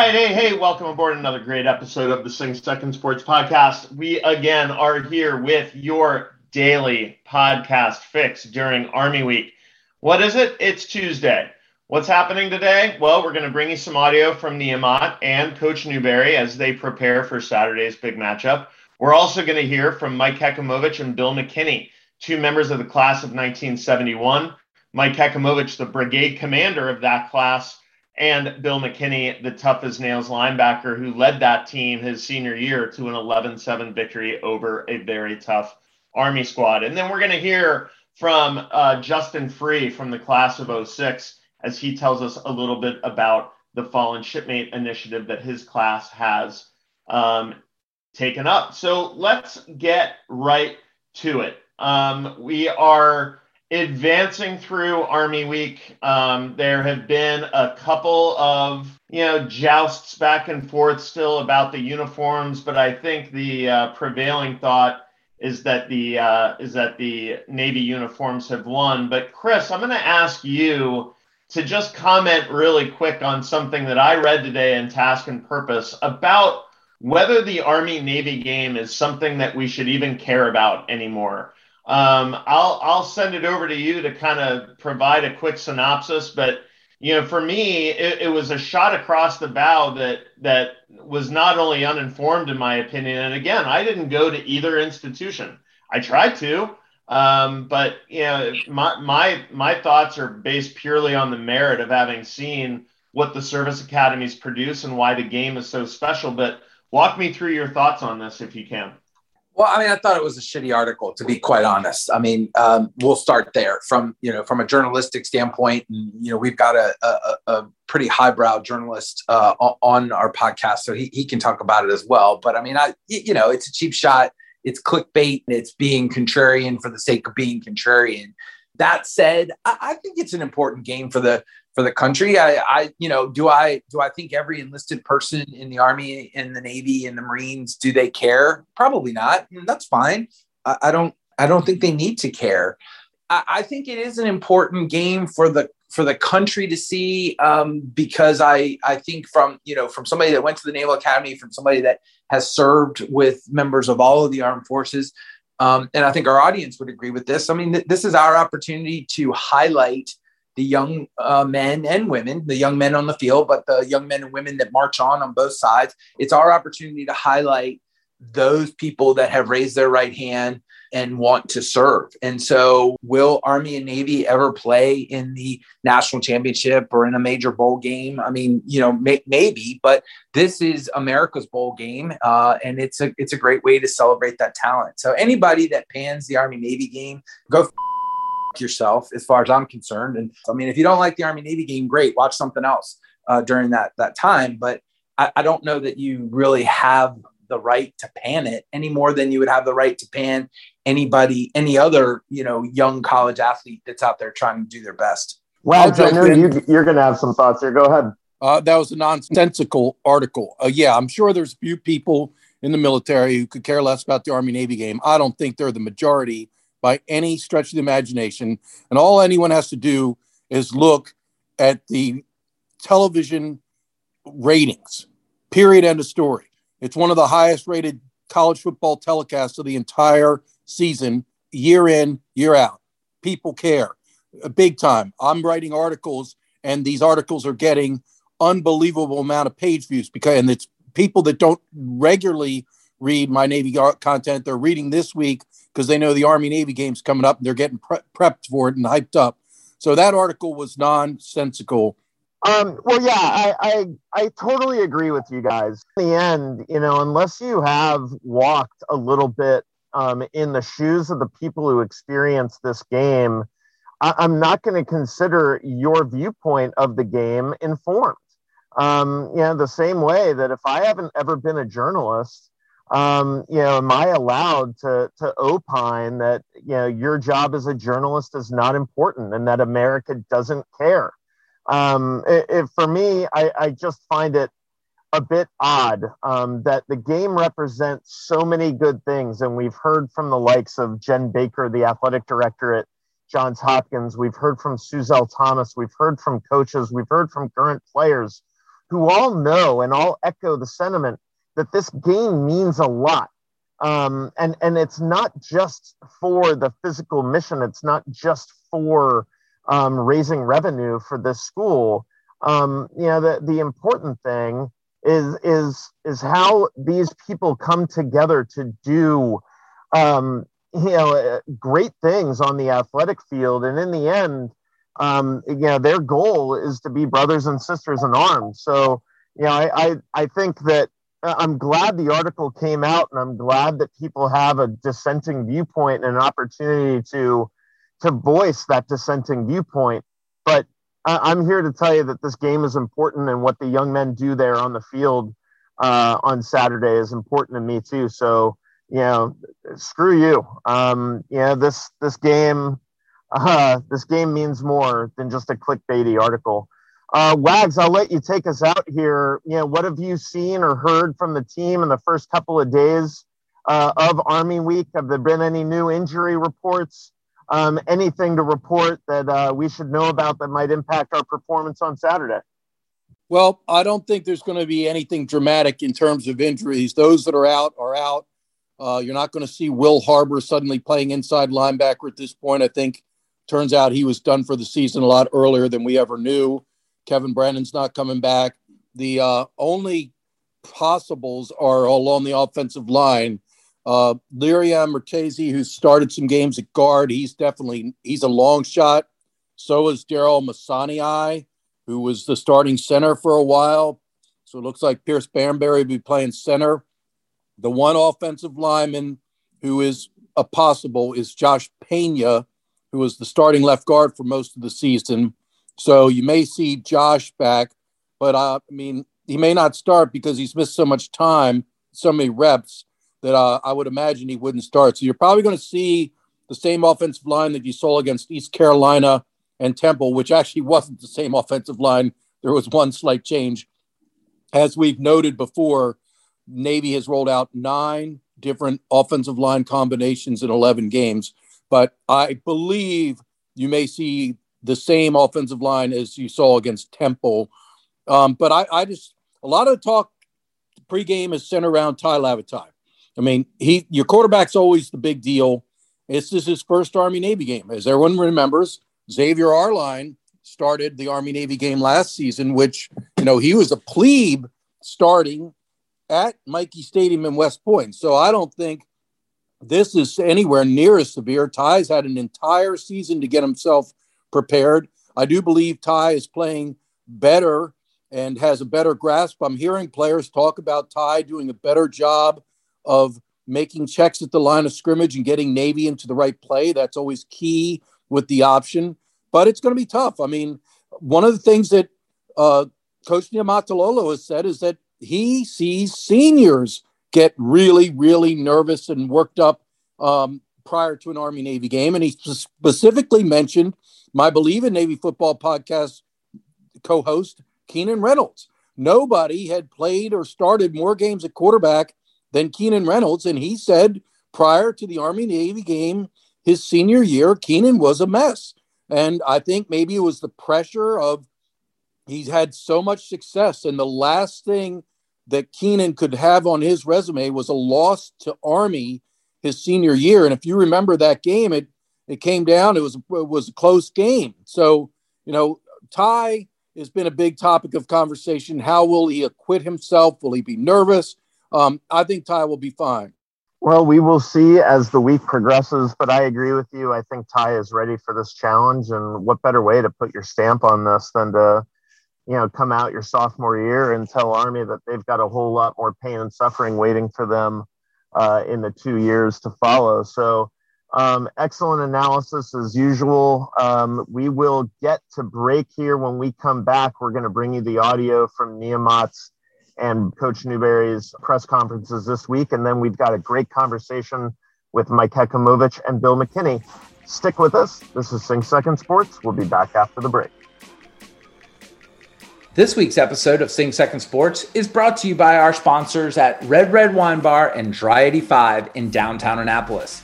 Right, hey, hey, welcome aboard another great episode of the Sing Second Sports Podcast. We again are here with your daily podcast fix during Army Week. What is it? It's Tuesday. What's happening today? Well, we're going to bring you some audio from Niumat and Coach Newberry as they prepare for Saturday's big matchup. We're also going to hear from Mike Hekimovich and Bill McKinney, two members of the class of 1971. Mike Hekimovich, the brigade commander of that class and Bill McKinney, the tough as nails linebacker who led that team his senior year to an 11 7 victory over a very tough Army squad. And then we're going to hear from uh, Justin Free from the class of 06 as he tells us a little bit about the Fallen Shipmate initiative that his class has um, taken up. So let's get right to it. Um, we are advancing through Army Week, um, there have been a couple of you know jousts back and forth still about the uniforms, but I think the uh, prevailing thought is that the uh, is that the Navy uniforms have won. But Chris, I'm going to ask you to just comment really quick on something that I read today in Task and Purpose about whether the Army Navy game is something that we should even care about anymore. Um, I'll I'll send it over to you to kind of provide a quick synopsis. But you know, for me, it, it, was a shot across the bow that that was not only uninformed in my opinion. And again, I didn't go to either institution. I tried to, um, but you know, my my my thoughts are based purely on the merit of having seen what the service academies produce and why the game is so special. But walk me through your thoughts on this if you can. Well, I mean, I thought it was a shitty article, to be quite honest. I mean, um, we'll start there from you know from a journalistic standpoint, and you know we've got a, a, a pretty highbrow journalist uh, on our podcast, so he, he can talk about it as well. But I mean, I you know it's a cheap shot, it's clickbait, and it's being contrarian for the sake of being contrarian. That said, I, I think it's an important game for the for the country. I, I, you know, do I do I think every enlisted person in the army, in the navy, in the Marines, do they care? Probably not. That's fine. I, I don't. I don't think they need to care. I, I, think it is an important game for the for the country to see um, because I I think from you know from somebody that went to the Naval Academy, from somebody that has served with members of all of the armed forces. Um, and I think our audience would agree with this. I mean, th- this is our opportunity to highlight the young uh, men and women, the young men on the field, but the young men and women that march on on both sides. It's our opportunity to highlight those people that have raised their right hand and want to serve. And so, will Army and Navy ever play in the national championship or in a major bowl game? I mean, you know, may, maybe, but this is America's bowl game, uh, and it's a it's a great way to celebrate that talent. So, anybody that pans the Army Navy game, go yourself as far as I'm concerned. And I mean, if you don't like the Army Navy game, great, watch something else uh, during that that time. But I, I, don't know that you really have the right to pan it any more than you would have the right to pan anybody, any other you know young college athlete that's out there trying to do their best. Well, Jenner, you, you're going to have some thoughts here. Go ahead. Uh, that was a nonsensical article. Uh, yeah, I'm sure there's a few people in the military who could care less about the Army Navy game. I don't think they're the majority by any stretch of the imagination. And all anyone has to do is look at the television ratings, period, end of story. It's one of the highest rated college football telecasts of the entire season, year in, year out. People care uh, big time. I'm writing articles, and these articles are getting unbelievable amount of page views because, and it's people that don't regularly read my Navy content. They're reading this week because they know the Army Navy game's coming up and they're getting pre- prepped for it and hyped up. So that article was nonsensical. Um, well, yeah, I, I I totally agree with you guys. In the end, you know, unless you have walked a little bit um, in the shoes of the people who experience this game, I- am not going to consider your viewpoint of the game informed. Um, you know, the same way that if I haven't ever been a journalist, um, you know, am I allowed to to opine that you know your job as a journalist is not important and that America doesn't care? Um, it, it, for me, I, I just find it a bit odd um, that the game represents so many good things. And we've heard from the likes of Jen Baker, the athletic director at Johns Hopkins. We've heard from Suzelle Thomas. We've heard from coaches. We've heard from current players who all know and all echo the sentiment that this game means a lot. Um, and, and it's not just for the physical mission, it's not just for um, raising revenue for this school. Um, you know, the, the important thing is is is how these people come together to do um, you know great things on the athletic field and in the end um, you know their goal is to be brothers and sisters in arms so you know I, I i think that i'm glad the article came out and i'm glad that people have a dissenting viewpoint and an opportunity to to voice that dissenting viewpoint but I'm here to tell you that this game is important, and what the young men do there on the field uh, on Saturday is important to me too. So, you know, screw you. Um, you know, this this game, uh, this game means more than just a clickbaity article. Uh, Wags, I'll let you take us out here. You know, what have you seen or heard from the team in the first couple of days uh, of Army Week? Have there been any new injury reports? um, anything to report that uh, we should know about that might impact our performance on Saturday? Well, I don't think there's going to be anything dramatic in terms of injuries. Those that are out are out. Uh, you're not going to see Will Harbor suddenly playing inside linebacker at this point. I think turns out he was done for the season a lot earlier than we ever knew. Kevin Brandon's not coming back. The uh, only possibles are along the offensive line. Uh, Lirian Murtezi, who started some games at guard, he's definitely he's a long shot. So is Daryl Masani, who was the starting center for a while. So it looks like Pierce Banbury will be playing center. The one offensive lineman who is a possible is Josh Pena, who was the starting left guard for most of the season. So you may see Josh back, but uh, I mean, he may not start because he's missed so much time, so many reps that uh, I would imagine he wouldn't start. So you're probably going to see the same offensive line that you saw against East Carolina and Temple, which actually wasn't the same offensive line. There was one slight change. As we've noted before, Navy has rolled out nine different offensive line combinations in 11 games. But I believe you may see the same offensive line as you saw against Temple. Um, but I, I, just, a lot of talk pregame is centered around Tai Lavatai. I mean, he your quarterback's always the big deal. This is his first Army Navy game. As everyone remembers, Xavier Arline started the Army Navy game last season, which, you know, he was a plebe starting at Michie Stadium in West Point. So I don't think this is anywhere near as severe. Tai's had an entire season to get himself prepared. I do believe Tai is playing better and has a better grasp. I'm hearing players talk about Tai doing a better job of making checks at the line of scrimmage and getting Navy into the right play. That's always key with the option, but it's going to be tough. I mean, one of the things that uh, Coach Niumatalolo has said is that he sees seniors get really, really nervous and worked up um, prior to an Army Navy game. And he specifically mentioned my Believe in Navy Football podcast co host, Keenan Reynolds. Nobody had played or started more games at quarterback than Keenan Reynolds. And he said prior to the Army Navy game his senior year, Keenan was a mess. And I think maybe it was the pressure of he's had so much success. And the last thing that Keenan could have on his resume was a loss to Army his senior year. And if you remember that game, it it came down. It was it was a close game. So you know, Tai has been a big topic of conversation. How will he acquit himself? Will he be nervous? Um, I think Tai will be fine. Well, we will see as the week progresses, but I agree with you. I think Tai is ready for this challenge, and what better way to put your stamp on this than to, you know, come out your sophomore year and tell Army that they've got a whole lot more pain and suffering waiting for them uh, in the two years to follow. So, um, excellent analysis as usual. Um, we will get to break here. When we come back, we're going to bring you the audio from Niumat's and Coach Newberry's press conferences this week. And then we've got a great conversation with Mike Hekimovich and Bill McKinney. Stick with us. This is Sing Second Sports. We'll be back after the break. This week's episode of Sing Second Sports is brought to you by our sponsors at Red Red Wine Bar and Dry 85 in downtown Annapolis.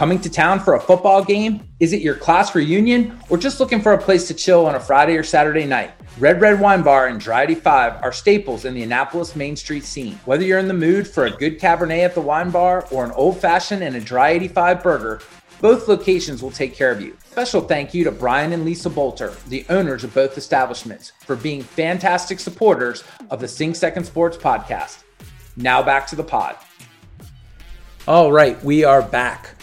Coming to town for a football game? Is it your class reunion or just looking for a place to chill on a Friday or Saturday night? Red Red Wine Bar and Dry 85 are staples in the Annapolis Main Street scene. Whether you're in the mood for a good Cabernet at the wine bar or an old fashioned and a Dry 85 burger, both locations will take care of you. Special thank you to Brian and Lisa Bolter, the owners of both establishments, for being fantastic supporters of the Sing Second Sports podcast. Now back to the pod. All right, we are back.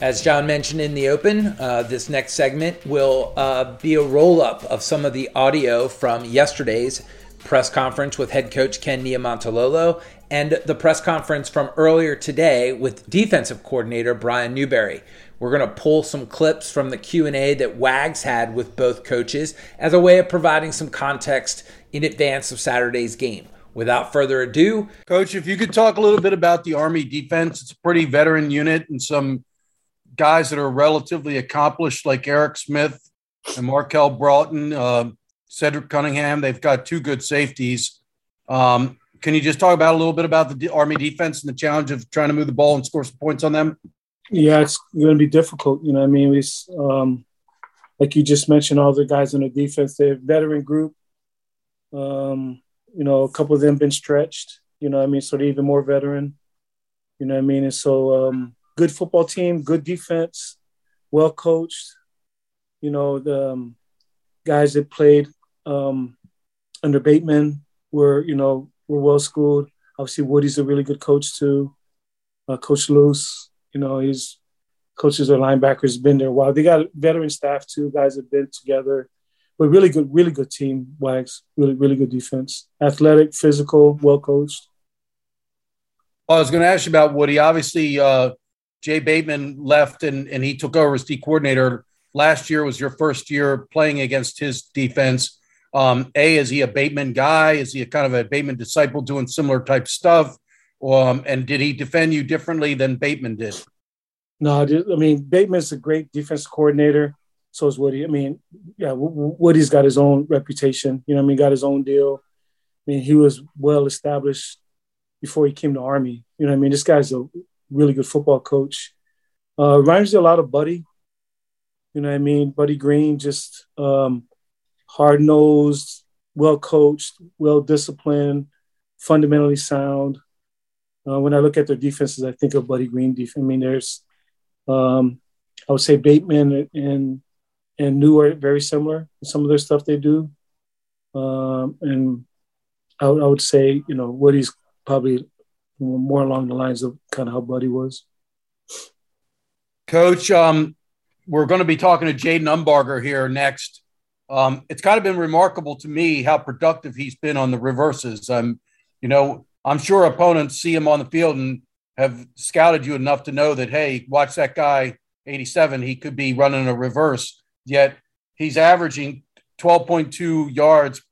As John mentioned in the open, uh, this next segment will uh, be a roll up of some of the audio from yesterday's press conference with head coach Ken Niumatalolo and the press conference from earlier today with defensive coordinator Brian Newberry. We're going to pull some clips from the Q&A that Wags had with both coaches as a way of providing some context in advance of Saturday's game. Without further ado, coach, if you could talk a little bit about the Army defense, it's a pretty veteran unit and some guys that are relatively accomplished like Arik Smith and Markel Broughton, uh, Cedric Cunningham. They've got two good safeties. Um, can you just talk about a little bit about the Army defense and the challenge of trying to move the ball and score some points on them? Yeah, it's going to be difficult. You know, I mean, we, um, like you just mentioned, all the guys on the defense, they're veteran group. Um, you know, a couple of them been stretched. You know, I mean, so they're even more veteran. You know, I mean, and so um, good football team, good defense, well coached. You know, the um, guys that played um, under Bateman were, you know, were well schooled. Obviously, Woody's a really good coach too. Uh, coach Luce, you know, he's coaches or linebackers been there a while. They got veteran staff too. Guys have been together, but really good, really good team. Wags, really, really good defense. Athletic, physical, well coached. Well, I was going to ask you about Woody. Obviously, uh, Jay Bateman left and and he took over as D coordinator. Last year was your first year playing against his defense. Um, a, is he a Bateman guy? Is he a kind of a Bateman disciple doing similar type stuff? Um, and did he defend you differently than Bateman did? No, I mean Bateman's a great defense coordinator. So is Woody. I mean, yeah, Woody's got his own reputation. You know, I mean, got his own deal. I mean, he was well established before he came to Army. You know, I mean, this guy's a really good football coach. Uh, reminds me a lot of Buddy. You know, what I mean, Buddy Green, just um, hard nosed, well coached, well disciplined, fundamentally sound. Uh, when I look at their defenses, I think of Buddy Green defense. I mean, there's, um, I would say Bateman and and New are very similar in some of their stuff they do. Um, and I, I, would say, you know, Woody's probably more along the lines of kind of how Buddy was. Coach, um, we're going to be talking to Jaden Umbarger here next. Um, it's kind of been remarkable to me how productive he's been on the reverses. Um, you know, I'm sure opponents see him on the field and have scouted you enough to know that, hey, watch that guy, 87, he could be running a reverse. Yet he's averaging 12.2 yards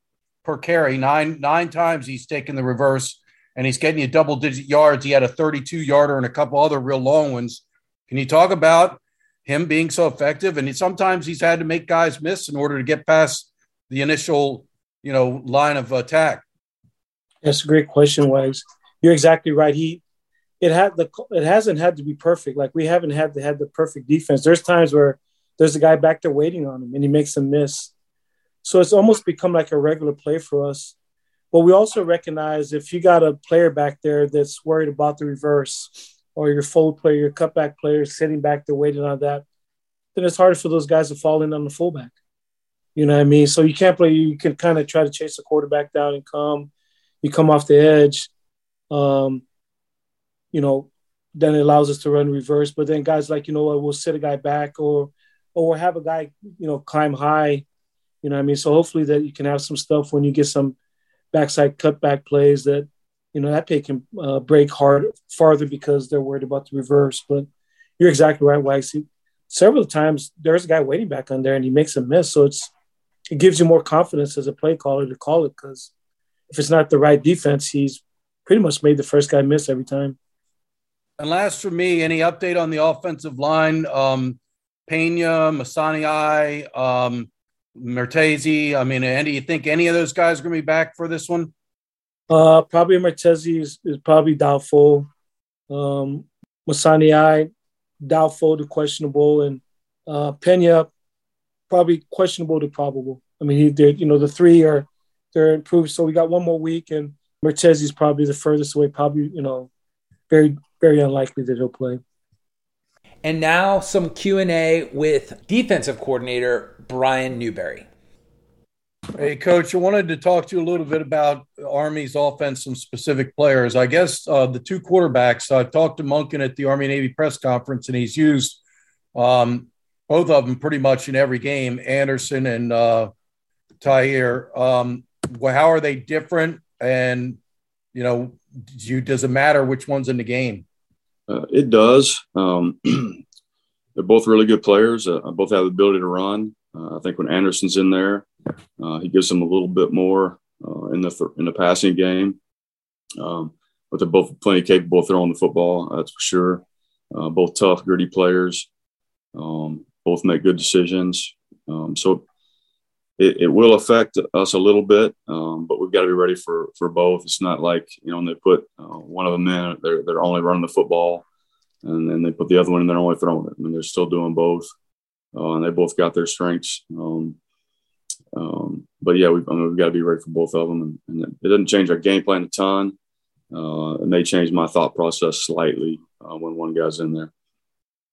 per carry. Nine nine times he's taken the reverse, and he's getting you double digit yards. He had a 32 yarder and a couple other real long ones. Can you talk about him being so effective? And he, sometimes he's had to make guys miss in order to get past the initial, you know, line of attack. That's a great question, Wags. You're exactly right. He it had the it hasn't had to be perfect. Like we haven't had to have the perfect defense. There's times where there's a guy back there waiting on him and he makes a miss. So it's almost become like a regular play for us. But we also recognize if you got a player back there that's worried about the reverse or your fold player, your cutback player sitting back there waiting on that, then it's harder for those guys to fall in on the fullback. You know what I mean? So you can't play, you can kind of try to chase the quarterback down and come you come off the edge, um, you know, then it allows us to run reverse. But then guys like, you know what, we'll sit a guy back or or we'll have a guy, you know, climb high. You know what I mean? So hopefully that you can have some stuff when you get some backside cutback plays that you know that pick can uh, break hard farther because they're worried about the reverse. But you're exactly right, Waxy. Several times there's a guy waiting back on there and he makes a miss, so it's it gives you more confidence as a play caller to call it because if it's not the right defense, he's pretty much made the first guy miss every time. And last for me, any update on the offensive line? Um, Pena, Masani, um, Mertesi. I mean, Andy, you think any of those guys are going to be back for this one? Uh, probably Mertesi is, is probably doubtful. Um, Masani, doubtful to questionable, and uh, Pena probably questionable to probable. I mean, he did. You know, the three are they're improved. So we got one more week, and Mertesi is probably the furthest away. Probably, you know, very very unlikely that he'll play. And now some Q&A with defensive coordinator Brian Newberry. Hey, coach, I wanted to talk to you a little bit about Army's offense, and specific players. I guess uh, the two quarterbacks, I talked to Monken at the Army Navy press conference, and he's used um, both of them pretty much in every game, Anderson and uh, Tahir. Um, well, how are they different? And, you know, do you, does it matter which one's in the game? Uh, it does. Um, they're both really good players. Uh, both have the ability to run. Uh, I think when Anderson's in there, uh, he gives them a little bit more uh, in the th- in the passing game. Um, but they're both plenty capable of throwing the football. That's for sure. Uh, both tough, gritty players. Um, both make good decisions. Um, so it, it, will affect us a little bit, um, but we've got to be ready for for both. It's not like you know when they put uh, one of them in, they're they're only running the football, and then they put the other one in, they're only throwing it. I mean, they're still doing both, uh, and they both got their strengths. Um, um, but yeah, we've, I mean, we've got to be ready for both of them, and, and it doesn't change our game plan a ton. Uh, it may change my thought process slightly uh, when one guy's in there.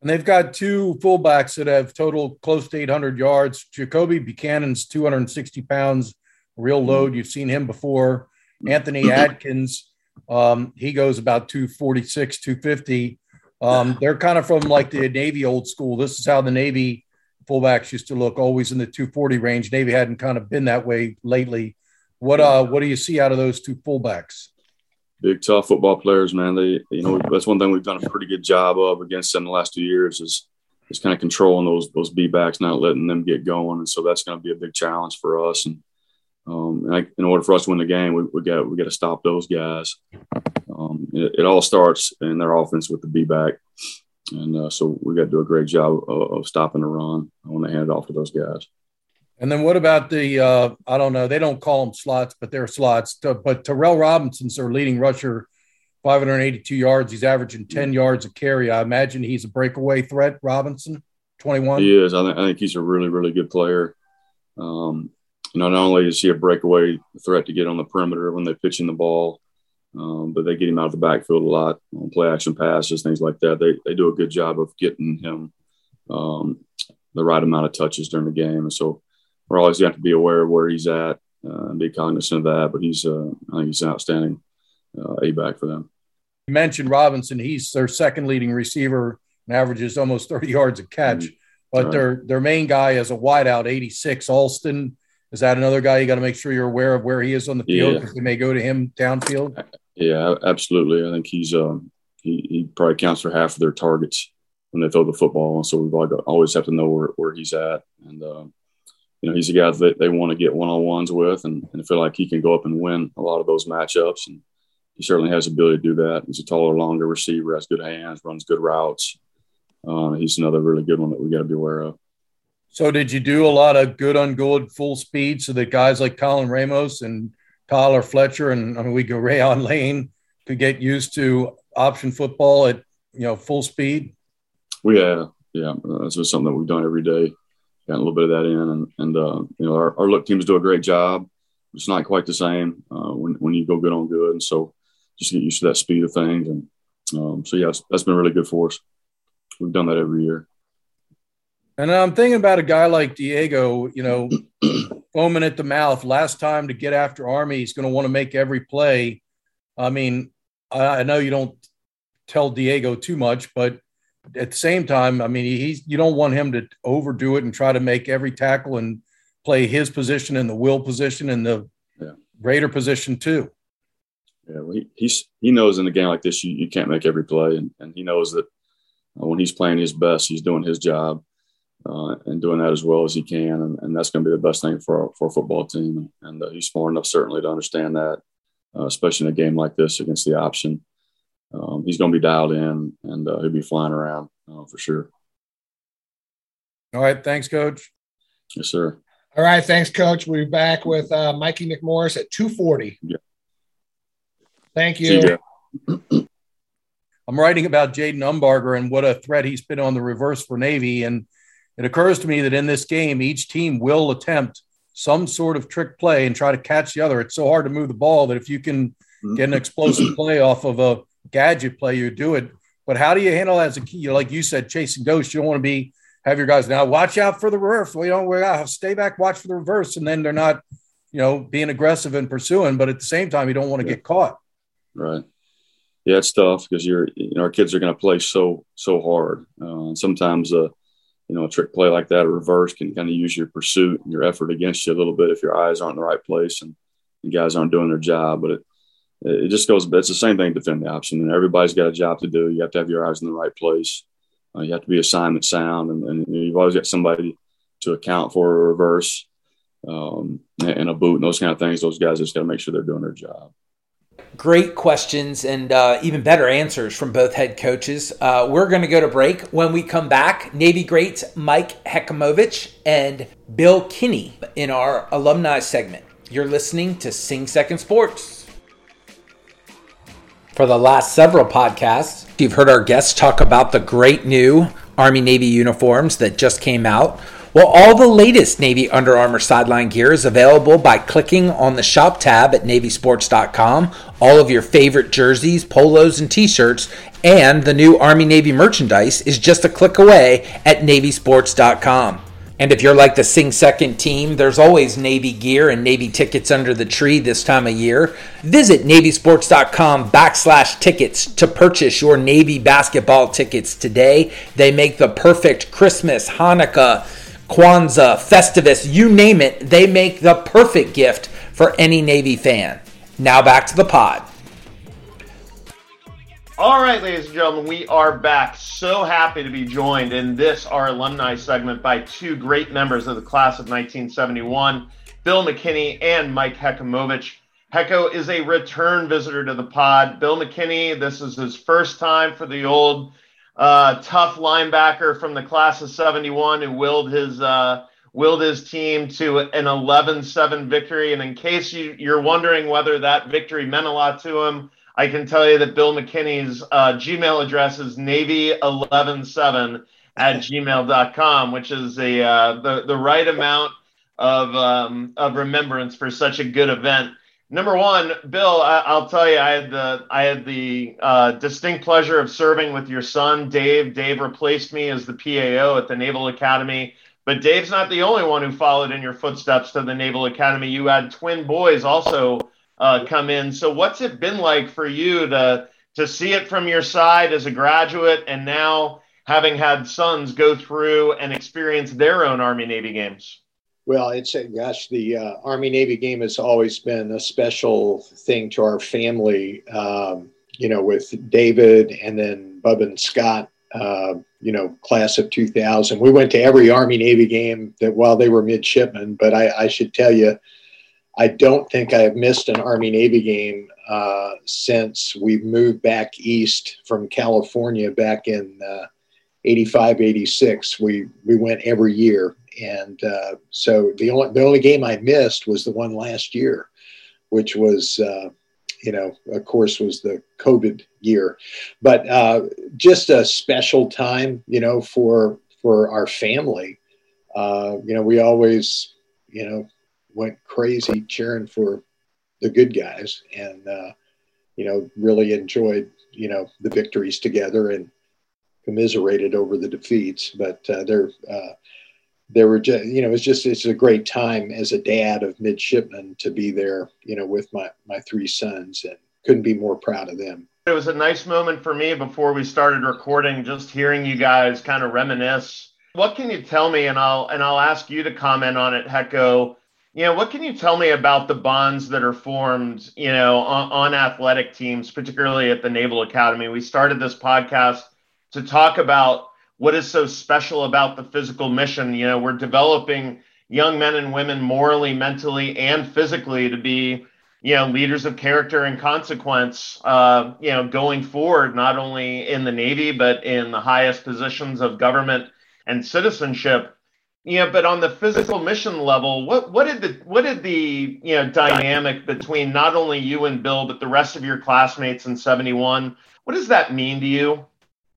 And they've got two fullbacks that have total close to 800 yards. Jakobi Buchanan's 260 pounds, real mm-hmm. load. You've seen him before. Anthony Adkins, um, he goes about 246, 250. Um, they're kind of from like the Navy old school. This is how the Navy fullbacks used to look, always in the 240 range. Navy hadn't kind of been that way lately. What uh, what do you see out of those two fullbacks? big tough football players, man. They, you know, that's one thing we've done a pretty good job of against them the last two years is is kind of controlling those those B backs, not letting them get going, and so that's going to be a big challenge for us. And, um, and I, in order for us to win the game, we, we got we got to stop those guys. Um, it, it, all starts in their offense with the B back, and uh, so we got to do a great job of, of stopping the run when they hand it off to those guys. And then what about the uh, I don't know, they don't call them slots, but they're slots. But Tyrell Robinson's their leading rusher, 582 yards. He's averaging 10 yards a carry. I imagine he's a breakaway threat, Robinson, 21. He is. I, th- I think he's a really, really good player. Um, not only is he a breakaway threat to get on the perimeter when they're pitching the ball, um, but they get him out of the backfield a lot on play action passes, things like that. They, they do a good job of getting him um, the right amount of touches during the game. And so we're always going to have to be aware of where he's at uh, and be cognizant of that. But he's, uh, I think he's an outstanding uh, A back for them. You mentioned Robinson. He's their second leading receiver and averages almost 30 yards a catch. Mm-hmm. But right. their their main guy is a wideout, 86. Alston is that another guy you got to make sure you're aware of where he is on the field because yeah. they may go to him downfield. Yeah, absolutely. I think he's um, he, he probably counts for half of their targets when they throw the football, and so we always have to know where, where he's at. And um, you know, he's a guy that they want to get one on ones with and, and feel like he can go up and win a lot of those matchups. And he certainly has the ability to do that. He's a taller, longer receiver, has good hands, runs good routes. Uh, he's another really good one that we got to be aware of. So, did you do a lot of good on good full speed so that guys like Colin Ramos and Tyler Fletcher and I mean, we go Rayon Lane could get used to option football at you know full speed? We have, yeah, this just something that we've done every day got a little bit of that in, and and uh, you know our, our look teams do a great job. It's not quite the same uh, when when you go good on good, and so just get used to that speed of things, and um, so yeah, that's been really good for us. We've done that every year. And I'm thinking about a guy like Diego, you know, foaming at the mouth. Last time to get after Army, he's going to want to make every play. I mean, I, know you don't tell Diego too much, but at the same time, I mean, he's you don't want him to overdo it and try to make every tackle and play his position in the will position and the yeah. Raider position too. Yeah, well, he, he's he knows in a game like this you, you can't make every play, and, and he knows that uh, when he's playing his best, he's doing his job uh, and doing that as well as he can, and, and that's going to be the best thing for for a football team. And uh, he's smart enough certainly to understand that, uh, especially in a game like this against the option. Um, he's going to be dialed in, and uh, he'll be flying around uh, for sure. All right, thanks, Coach. Yes, sir. All right, thanks, Coach. We'll be back with Mikey McMorris at two forty. Yeah. Thank you. I'm writing about Jaden Umbarger and what a threat he's been on the reverse for Navy. And it occurs to me that in this game, each team will attempt some sort of trick play and try to catch the other. It's so hard to move the ball that if you can get an explosive play off of a gadget play, you do it. But how do you handle that as a key? Like you said, chasing ghosts, you don't want to be have your guys now watch out for the reverse. We don't we gotta stay back, watch for the reverse, and then they're not, you know, being aggressive and pursuing, but at the same time, you don't want to get caught. Right. Yeah, it's tough because you're, you know, our kids are going to play so, so hard. Uh, sometimes, uh, you know, a trick play like that, a reverse can kind of use your pursuit and your effort against you a little bit if your eyes aren't in the right place and, the guys aren't doing their job. But it, it just goes, it's the same thing defend the option. And everybody's got a job to do. You have to have your eyes in the right place. Uh, you have to be assignment sound. And, and you've always got somebody to account for a reverse um, and a boot and those kind of things. Those guys just got to make sure they're doing their job great questions and uh, even better answers from both head coaches. Uh, we're going to go to break. When we come back, Navy greats Mike Hekimovich and Bill Kinney in our alumni segment. You're listening to Sing Second Sports. For the last several podcasts, you've heard our guests talk about the great new Army Navy uniforms that just came out. Well, all the latest Navy Under Armour sideline gear is available by clicking on the shop tab at navysports.com. All of your favorite jerseys, polos, and t shirts, and the new Army Navy merchandise is just a click away at navysports.com. And if you're like the Sing Second team, there's always Navy gear and Navy tickets under the tree this time of year. Visit navysports.com backslash tickets to purchase your Navy basketball tickets today. They make the perfect Christmas, Hanukkah, Kwanzaa, Festivus, you name it, they make the perfect gift for any Navy fan. Now back to the pod. All right, ladies and gentlemen, we are back. So happy to be joined in this, our alumni segment, by two great members of the class of 1971, Bill McKinney and Mike Hekimovich. Hecko is a return visitor to the pod. Bill McKinney, this is his first time for the old uh, tough linebacker from the class of 71 who willed his uh, willed his team to an 11-7 victory. And in case you, you're wondering whether that victory meant a lot to him, I can tell you that Bill McKinney's uh, Gmail address is navy117 at gmail.com, which is a uh, the, the right amount of, um, of remembrance for such a good event. Number one, Bill, I, will tell you, I had the I had the uh, distinct pleasure of serving with your son, Dave. Dave replaced me as the PAO at the Naval Academy, but Dave's not the only one who followed in your footsteps to the Naval Academy. You had twin boys also uh, come in. So, what's it been like for you to to see it from your side as a graduate, and now having had sons go through and experience their own Army Navy games? Well, it's a, gosh, the uh, Army Navy game has always been a special thing to our family. Um, you know, with David and then Bub and Scott. Uh, you know, class of 2000. We went to every Army Navy game that while they were midshipmen. But I, I should tell you, I don't think I have missed an Army Navy game uh, since we moved back east from California back in uh, 85, 86. We we went every year and uh, so the only the only game I missed was the one last year, which was uh, you know of course was the COVID year, but uh, just a special time you know for for our family. Uh, you know we always you know went crazy cheering for the good guys and uh, you know really enjoyed you know the victories together and commiserated over the defeats but uh, they're uh, there were just you know it's just it's a great time as a dad of midshipmen to be there you know with my my three sons and couldn't be more proud of them. It was a nice moment for me before we started recording just hearing you guys kind of reminisce. What can you tell me and i'll and i'll ask you to comment on it hecko. You know, what can you tell me about the bonds that are formed, you know, on, on, athletic teams, particularly at the Naval Academy? We started this podcast to talk about what is so special about the physical mission. You know, we're developing young men and women morally, mentally, and physically to be, you know, leaders of character and consequence, uh, you know, going forward, not only in the Navy, but in the highest positions of government and citizenship yeah, but on the physical mission level, what what did the what did the you know dynamic between not only you and Bill, but the rest of your classmates in '71? What does that mean to you?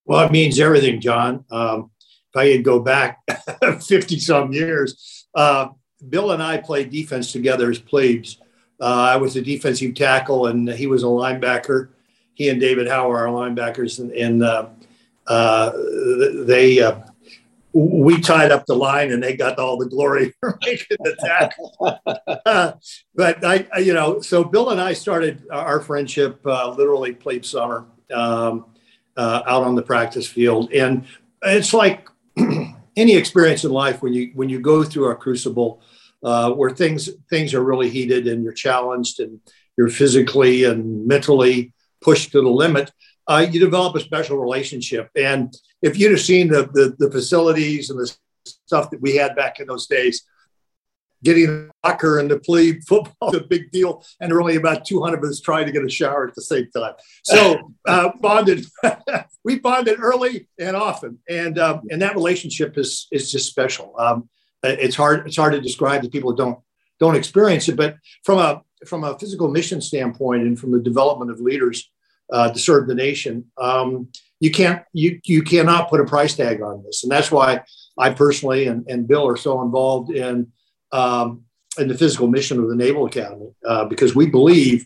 Well, it means everything, John. Um, if I could go back 50 some years, uh, Bill and I played defense together as plebes. Uh, I was a defensive tackle, and he was a linebacker. He and David Howard are linebackers, and, and uh, uh they uh, we tied up the line and they got all the glory for making the tackle. but I, I, you know, so Bill and I started our friendship uh, literally plebe summer um, uh, out on the practice field, and it's like any experience in life when you when you go through a crucible uh, where things things are really heated and you're challenged and you're physically and mentally pushed to the limit. Uh, you develop a special relationship and if you'd have seen the, the, the facilities and the stuff that we had back in those days, getting soccer and to play football is a big deal. And there were only about 200 of us trying to get a shower at the same time. So uh, bonded, we bonded early and often. And, um, and that relationship is, is just special. Um, it's hard, it's hard to describe to people who don't, don't experience it, but from a, from a physical mission standpoint and from the development of leaders uh, to serve the nation, um, you can't you you cannot put a price tag on this, and that's why I personally and, and Bill are so involved in um, the physical mission of the Naval Academy uh, because we believe,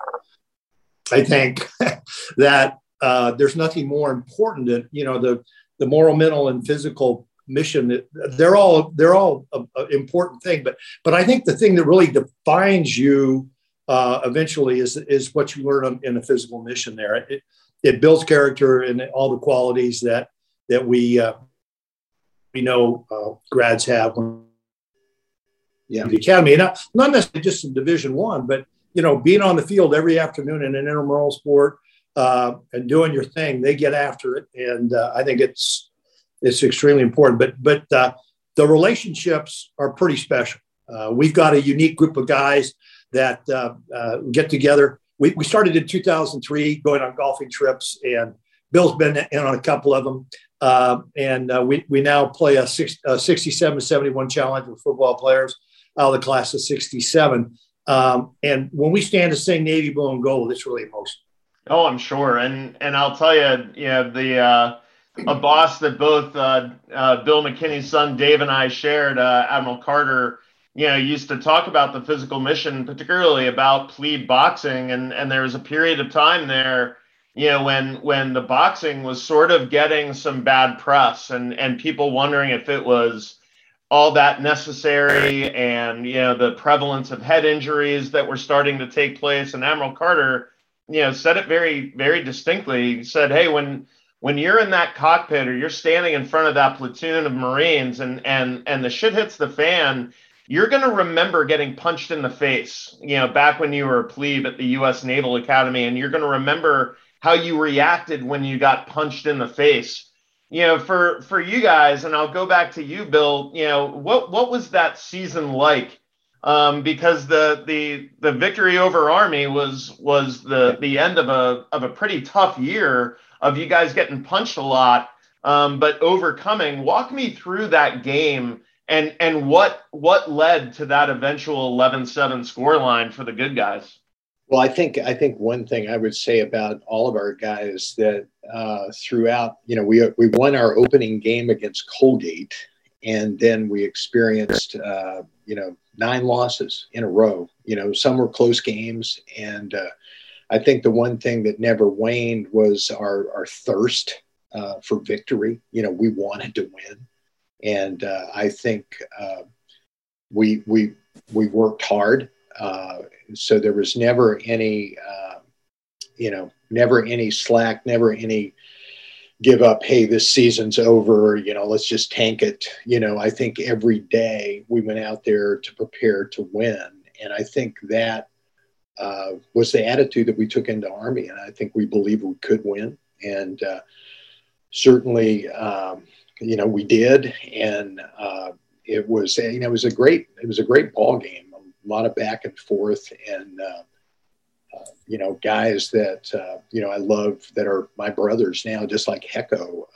I think, that uh, there's nothing more important than you know the the moral, mental, and physical mission. They're all they're all a, a important thing, but but I think the thing that really defines you uh, eventually is is what you learn in a physical mission. There, it, it builds character and all the qualities that that we uh, we know uh, grads have. Yeah, the academy, not not necessarily just in Division One, but you know, being on the field every afternoon in an intramural sport uh, and doing your thing, they get after it, and uh, I think it's it's extremely important. But but uh, the relationships are pretty special. Uh, we've got a unique group of guys that get together we, we started in 2003 going on golfing trips and Bill's been in on a couple of them. Uh, and uh, we, we now play a, six, a 67 71 challenge with football players out of the class of 67. Um, and when we stand to sing Navy Blue and Gold, it's really emotional. Oh, I'm sure. And and I'll tell you, you know, the uh, a boss that both uh, uh, Bill McKinney's son Dave and I shared, uh, Admiral Carter, you know, used to talk about the physical mission, particularly about plebe boxing, and and there was a period of time there, you know, when when the boxing was sort of getting some bad press, and and people wondering if it was all that necessary, and you know, the prevalence of head injuries that were starting to take place, and Admiral Carter, you know, said it very very distinctly. He said, "Hey, when." When you're in that cockpit or you're standing in front of that platoon of Marines and and and the shit hits the fan, you're going to remember getting punched in the face, you know, back when you were a plebe at the U.S. Naval Academy, and you're going to remember how you reacted when you got punched in the face. You know, for for you guys, and I'll go back to you, Bill. You know, what what was that season like? Um, because the the the victory over Army was was the the end of a of a pretty tough year of you guys getting punched a lot, um, but overcoming. Walk me through that game and and what what led to that eventual 11-7 scoreline for the good guys well i think i think one thing i would say about all of our guys that uh, throughout you know we we won our opening game against colgate and then we experienced uh, you know nine losses in a row you know some were close games and uh, i think the one thing that never waned was our our thirst uh, for victory you know we wanted to win and uh, I think uh, we we we worked hard. So there was never any, uh, you know, never any slack, never any give up. Hey, this season's over. You know, let's just tank it. You know, I think every day we went out there to prepare to win, And I think that uh, was the attitude that we took into Army. And I think we believe we could win. And uh, certainly, um, you know, we did. And uh, it was, you know, it was a great, it was a great ball game. A lot of back and forth. And, uh, uh, you know, guys that, uh, you know, I love that are my brothers now, just like Hecko,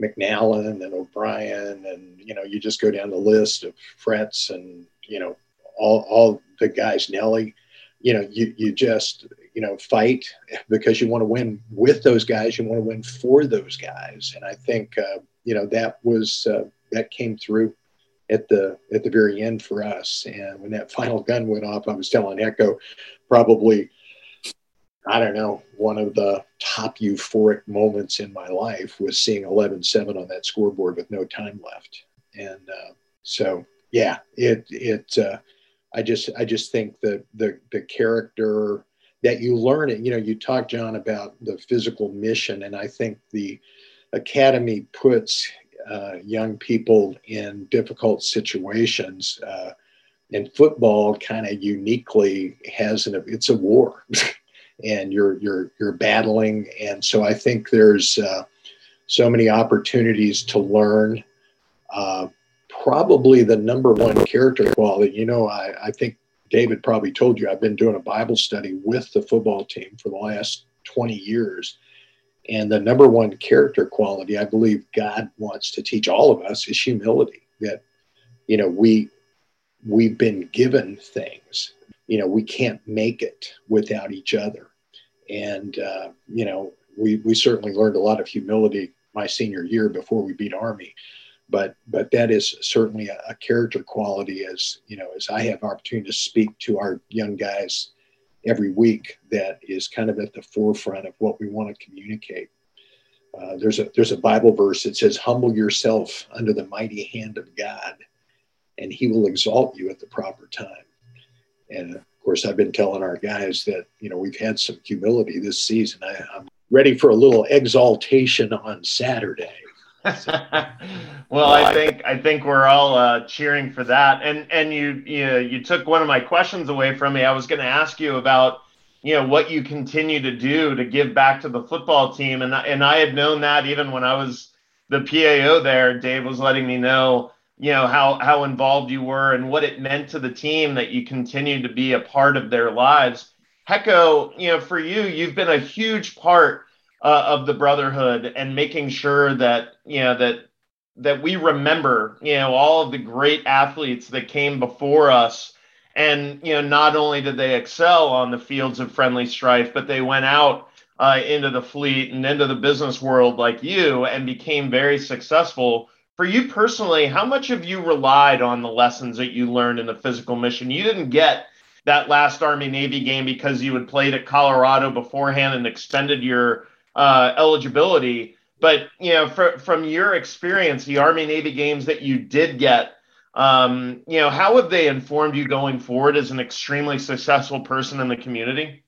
McNallen and O'Brien. And, you know, you just go down the list of Fretz and, you know, all, all the guys, Nelly, you know, you, you just, you know, fight because you want to win with those guys. You want to win for those guys. And I think, uh, you know, that was, uh, that came through at the, at the very end for us. And when that final gun went off, I was telling Hecko probably, I don't know, one of the top euphoric moments in my life was seeing 11 7 on that scoreboard with no time left. And uh, so, yeah, it, it, uh, I just I just think that the the character that you learn it. You know, you talk John about the physical mission, and I think the academy puts uh, young people in difficult situations. Uh, and football kind of uniquely has an it's a war, and you're you're you're battling, and so I think there's uh, so many opportunities to learn. Uh, probably the number one character quality. You know, I, I think David probably told you I've been doing a Bible study with the football team for the last 20 years. And the number one character quality I believe God wants to teach all of us is humility. That, you know, we we've been given things. You know, we can't make it without each other. And uh, you know, we we certainly learned a lot of humility my senior year before we beat Army but but that is certainly a, a, character quality as you know as i have opportunity to speak to our young guys every week that is kind of at the forefront of what we want to communicate. Uh, there's a there's a bible verse that says humble yourself under the mighty hand of god and he will exalt you at the proper time. And of course i've been telling our guys that you know we've had some humility this season. I, i'm ready for a little exaltation on saturday well, I think I think we're all uh, cheering for that. And and you you you took one of my questions away from me. I was going to ask you about you know what you continue to do to give back to the football team, and and I had known that even when I was the PAO there. Dave was letting me know you know how how involved you were and what it meant to the team that you continue to be a part of their lives. Hecko, you know, for you, you've been a huge part uh, of the brotherhood and making sure that you know that that we remember you know all of the great athletes that came before us. And you know not only did they excel on the fields of friendly strife but they went out uh, into the fleet and into the business world like you and became very successful. For you personally how much have you relied on the lessons that you learned in the physical mission? You didn't get that last army navy game because you had played at colorado beforehand and extended your uh, eligibility. But you know, for, from your experience, the Army Navy games that you did get, um, you know, how have they informed you going forward as an extremely successful person in the community?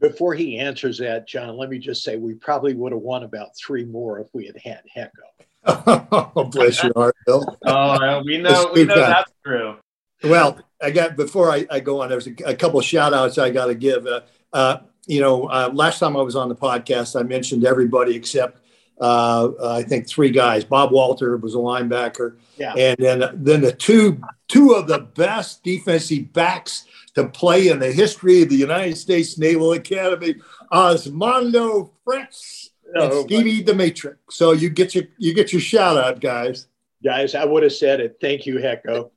Before he answers that, John, let me just say we probably would have won about three more if we had had Hecko. oh, bless your heart, Bill. oh, we know, we know that's true. Well, I got before I, I go on. There's a, a couple shout outs I got to give. Uh, uh, you know, uh, last time I was on the podcast, I mentioned everybody except uh, I think three guys. Bob Walter was a linebacker, yeah. and then then the two two of the best defensive backs to play in the history of the United States Naval Academy, Osmondo Fretz and oh, Stevie the Matrix. So you get your you get your shout out, guys. Guys, I would have said it. Thank you, Hecko.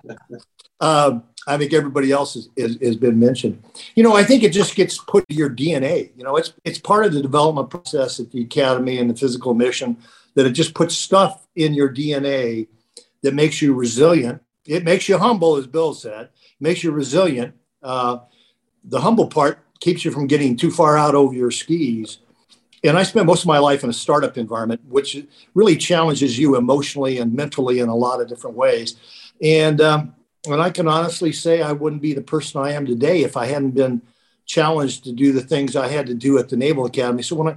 um, I think everybody else has, been mentioned. You know, I think it just gets put to your DNA. You know, it's it's part of the development process at the academy and the physical mission that it just puts stuff in your DNA that makes you resilient. It makes you humble, as Bill said. makes you resilient. Uh, the humble part keeps you from getting too far out over your skis. And I spent most of my life in a startup environment, which really challenges you emotionally and mentally in a lot of different ways. And um, and I can honestly say I wouldn't be the person I am today if I hadn't been challenged to do the things I had to do at the Naval Academy. So when I,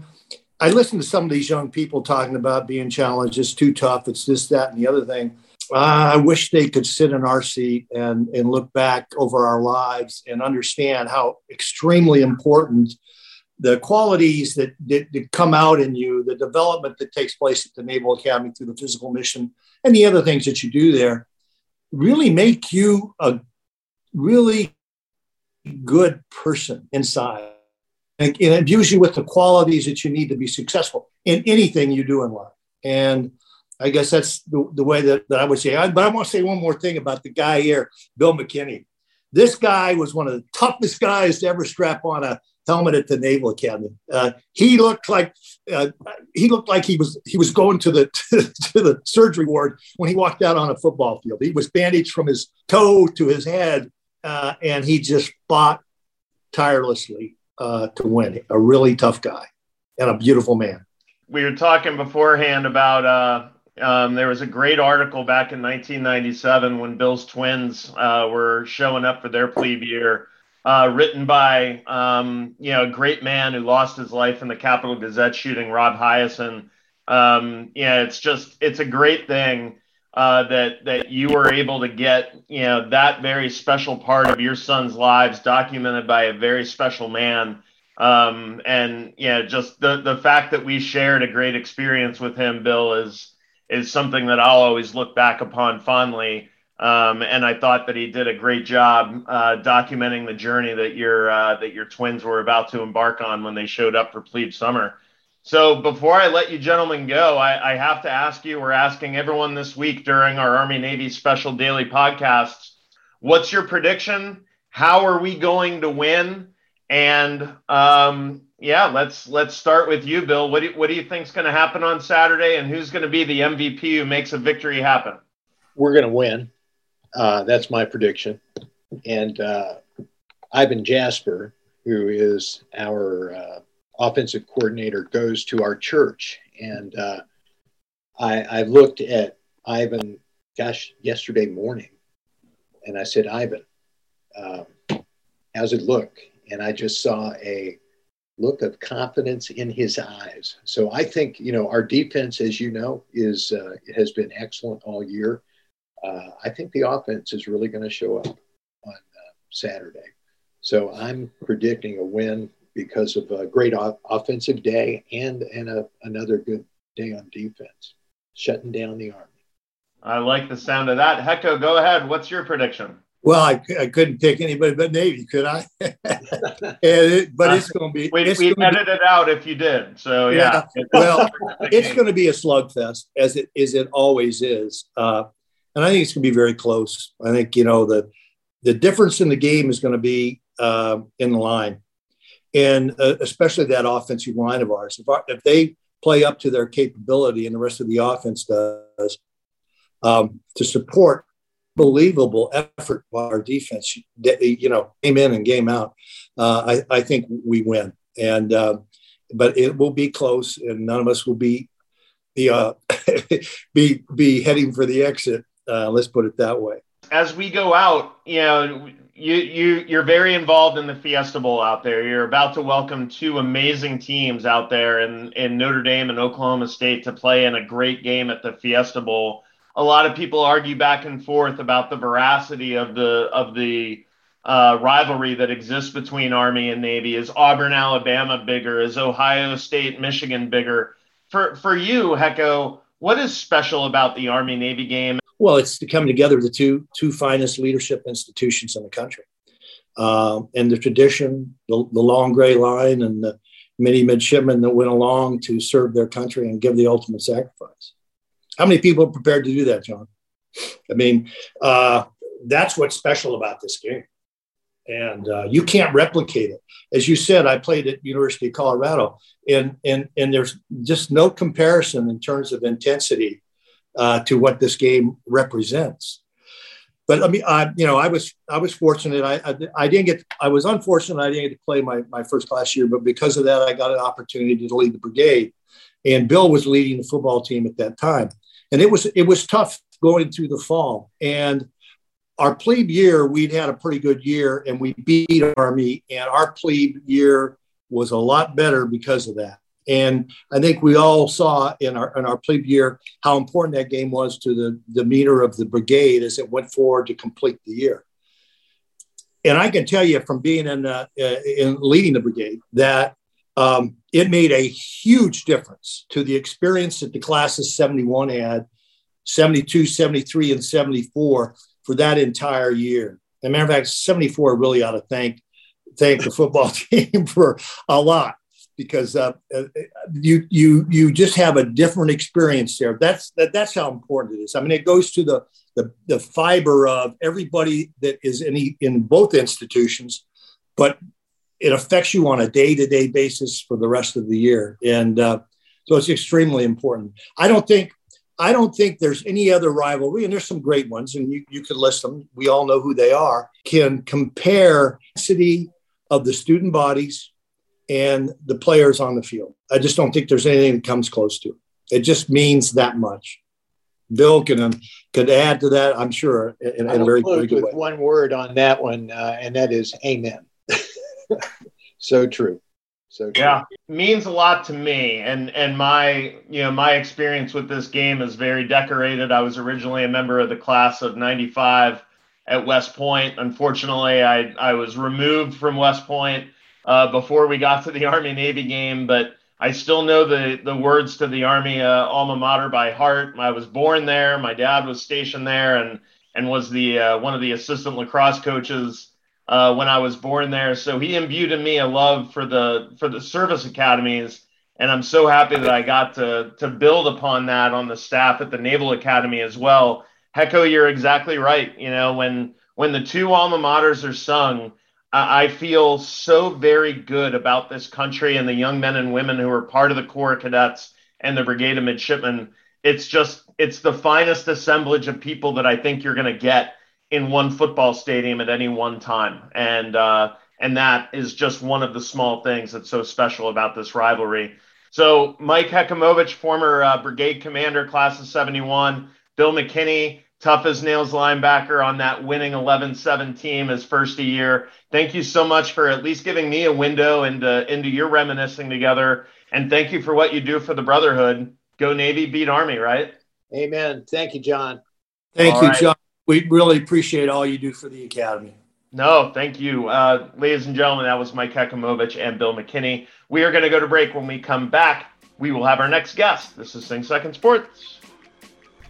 I listen to some of these young people talking about being challenged, it's too tough, it's this, that, and the other thing. uh, I wish they could sit in our seat and, and look back over our lives and understand how extremely important the qualities that, that, that, come out in you, the development that takes place at the Naval Academy through the physical mission, and the other things that you do there really make you a really good person inside and, and imbues you with the qualities that you need to be successful in anything you do in life. And I guess that's the, the way that, that I would say. I, but I want to say one more thing about the guy here, Bill McKinney. This guy was one of the toughest guys to ever strap on a helmet at the Naval Academy. Uh, he looked like uh, he looked like he was he was going to the to, the surgery ward when he walked out on a football field. He was bandaged from his toe to his head, uh, and he just fought tirelessly uh, to win. A really tough guy and a beautiful man. We were talking beforehand about uh, um, there was a great article back in 1997 when Bill's twins uh, were showing up for their plebe year, uh, written by um, you know a great man who lost his life in the Capital Gazette shooting, Rob Hiaasen. Um, yeah, it's just it's a great thing uh, that that you were able to get you know that very special part of your son's lives documented by a very special man. Um, and yeah, just the the fact that we shared a great experience with him, Bill, is is something that I'll always look back upon fondly. Um, and I thought that he did a great job uh, documenting the journey that your uh, that your twins were about to embark on when they showed up for Plebe Summer. So before I let you gentlemen go, I, I have to ask you. We're asking everyone this week during our Army Navy special daily podcasts. What's your prediction? How are we going to win? And um, yeah, let's let's start with you, Bill. What do what do you think is going to happen on Saturday, and who's going to be the MVP who makes a victory happen? We're going to win. Uh, that's my prediction. And uh, Ivin Jasper, who is our uh, offensive coordinator, goes to our church, and uh, I, I looked at Ivin, gosh, yesterday morning, and I said, Ivin, um, how's it look? And I just saw a look of confidence in his eyes. So I think you know our defense, as you know, is uh, has been excellent all year. Uh, I think the offense is really going to show up on uh, Saturday. So I'm predicting a win because of a great o- offensive day and and a, another good day on defense, shutting down the army. I like the sound of that. Hecko, go ahead. What's your prediction? Well, I, I couldn't pick anybody but Navy, could I? it, but it's going to be. We, we edited be, it out if you did. So yeah. yeah. well, it's going to be a slugfest as it as it always is, uh, and I think it's going to be very close. I think you know the the difference in the game is going to be uh, in the line, and uh, especially that offensive line of ours. If, if they play up to their capability, and the rest of the offense does, um, to support believable effort by our defense. You know, game in and game out. Uh, I, I, think we win, and uh, but it will be close, and none of us will be the uh, be be heading for the exit. Uh, let's put it that way. As we go out, you know, you you you're very involved in the Fiesta Bowl out there. You're about to welcome two amazing teams out there in in Notre Dame and Oklahoma State to play in a great game at the Fiesta Bowl a lot of people argue back and forth about the veracity of the of the uh, rivalry that exists between Army and Navy. Is Auburn, Alabama bigger? Is Ohio State, Michigan bigger? For for you, Hecko, what is special about the Army Navy game? Well, it's the coming together the two two finest leadership institutions in the country, um, and the tradition, the, the long gray line, and the many midshipmen that went along to serve their country and give the ultimate sacrifice. How many people are prepared to do that, John? I mean, uh, that's what's special about this game. And uh, you can't replicate it. As you said, I played at University of Colorado, and, and, and there's just no comparison in terms of intensity uh, to what this game represents. But I mean, I, you know, I was I was fortunate. I, I, I didn't get. I was unfortunate. I didn't get to play my my first class year, but because of that, I got an opportunity to lead the brigade. And Bill was leading the football team at that time and it was it was tough going through the fall. And our plebe year, we'd had a pretty good year, and we beat Army, and our plebe year was a lot better because of that. And I think we all saw in our in our plebe year how important that game was to the demeanor of the brigade as it went forward to complete the year. And I can tell you from being in, uh, in leading the brigade that um, it made a huge difference to the experience that the classes 71 had, 72, 73, and 74 for that entire year. As a matter of fact, 74 really ought to thank thank the football team for a lot because uh, uh, you you you just have a different experience there. That's that, that's how important it is. I mean, it goes to the the, the fiber of everybody that is in in both institutions, but it affects you on a day to day basis for the rest of the year, and uh, so it's extremely important. I don't think I don't think there's any other rivalry, and there's some great ones, and you, you could list them. We all know who they are. Can compare city of the student bodies and the players on the field. I just don't think there's anything that comes close to it. It just means that much. Bill can um, could add to that, I'm sure, in, in a very, very good with way. One word on that one, uh, and that is amen. so true. So true. yeah, means a lot to me, and and my you know my experience with this game is very decorated. I was originally a member of the class of '95 at West Point. Unfortunately, I I was removed from West Point uh, before we got to the Army Navy game, but I still know the the words to the Army uh, alma mater by heart. I was born there. My dad was stationed there, and and was the uh, one of the assistant lacrosse coaches uh, when I was born there. So he imbued in me a love for the for the service academies, and I'm so happy that I got to to build upon that on the staff at the Naval Academy as well. Hecko, you're exactly right. You know when when the two alma maters are sung I feel so very good about this country and the young men and women who are part of the Corps of Cadets and the Brigade of Midshipmen. It's just, it's the finest assemblage of people that I think you're going to get in one football stadium at any one time. And, uh, and that is just one of the small things that's so special about this rivalry. So, Mike Hekimovich, former uh, brigade commander, class of 71, Bill McKinney, tough as nails linebacker on that winning 11 7 team his first a year. Thank you so much for at least giving me a window into, into your reminiscing together. And thank you for what you do for the Brotherhood. Go Navy, beat Army, right? Amen. Thank you, John. Thank All you, right. John. We really appreciate all you do for the Academy. No, thank you. Uh, ladies and gentlemen, that was Mike Hekimovich and Bill McKinney. We are going to go to break. When we come back, we will have our next guest. This is Sing Second Sports.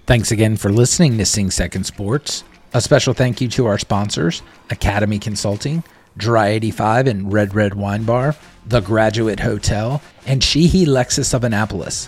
Thanks again for listening to Sing Second Sports. A special thank you to our sponsors Academy Consulting, Dry 85 and Red Red Wine Bar, The Graduate Hotel, and Sheehy Lexus of Annapolis.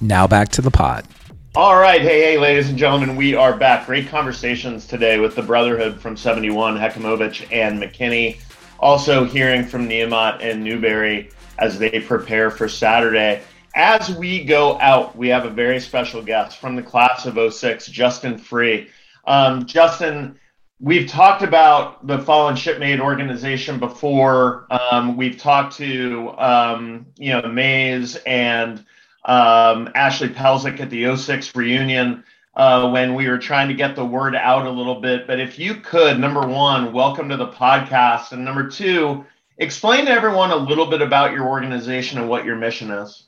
Now back to the pod. All right. Hey, hey, ladies and gentlemen, we are back. Great conversations today with the Brotherhood from 71, Hekimovich and McKinney. Also hearing from Niamat and Newberry as they prepare for Saturday. As we go out, we have a very special guest from the class of 06, Justin Free. Um, Justin, we've talked about the Fallen Shipmate organization before. Um, we've talked to, um, you know, Mays and um, Ashley Pelzik at the 06 reunion uh, when we were trying to get the word out a little bit. But if you could, number one, welcome to the podcast. And number two, explain to everyone a little bit about your organization and what your mission is.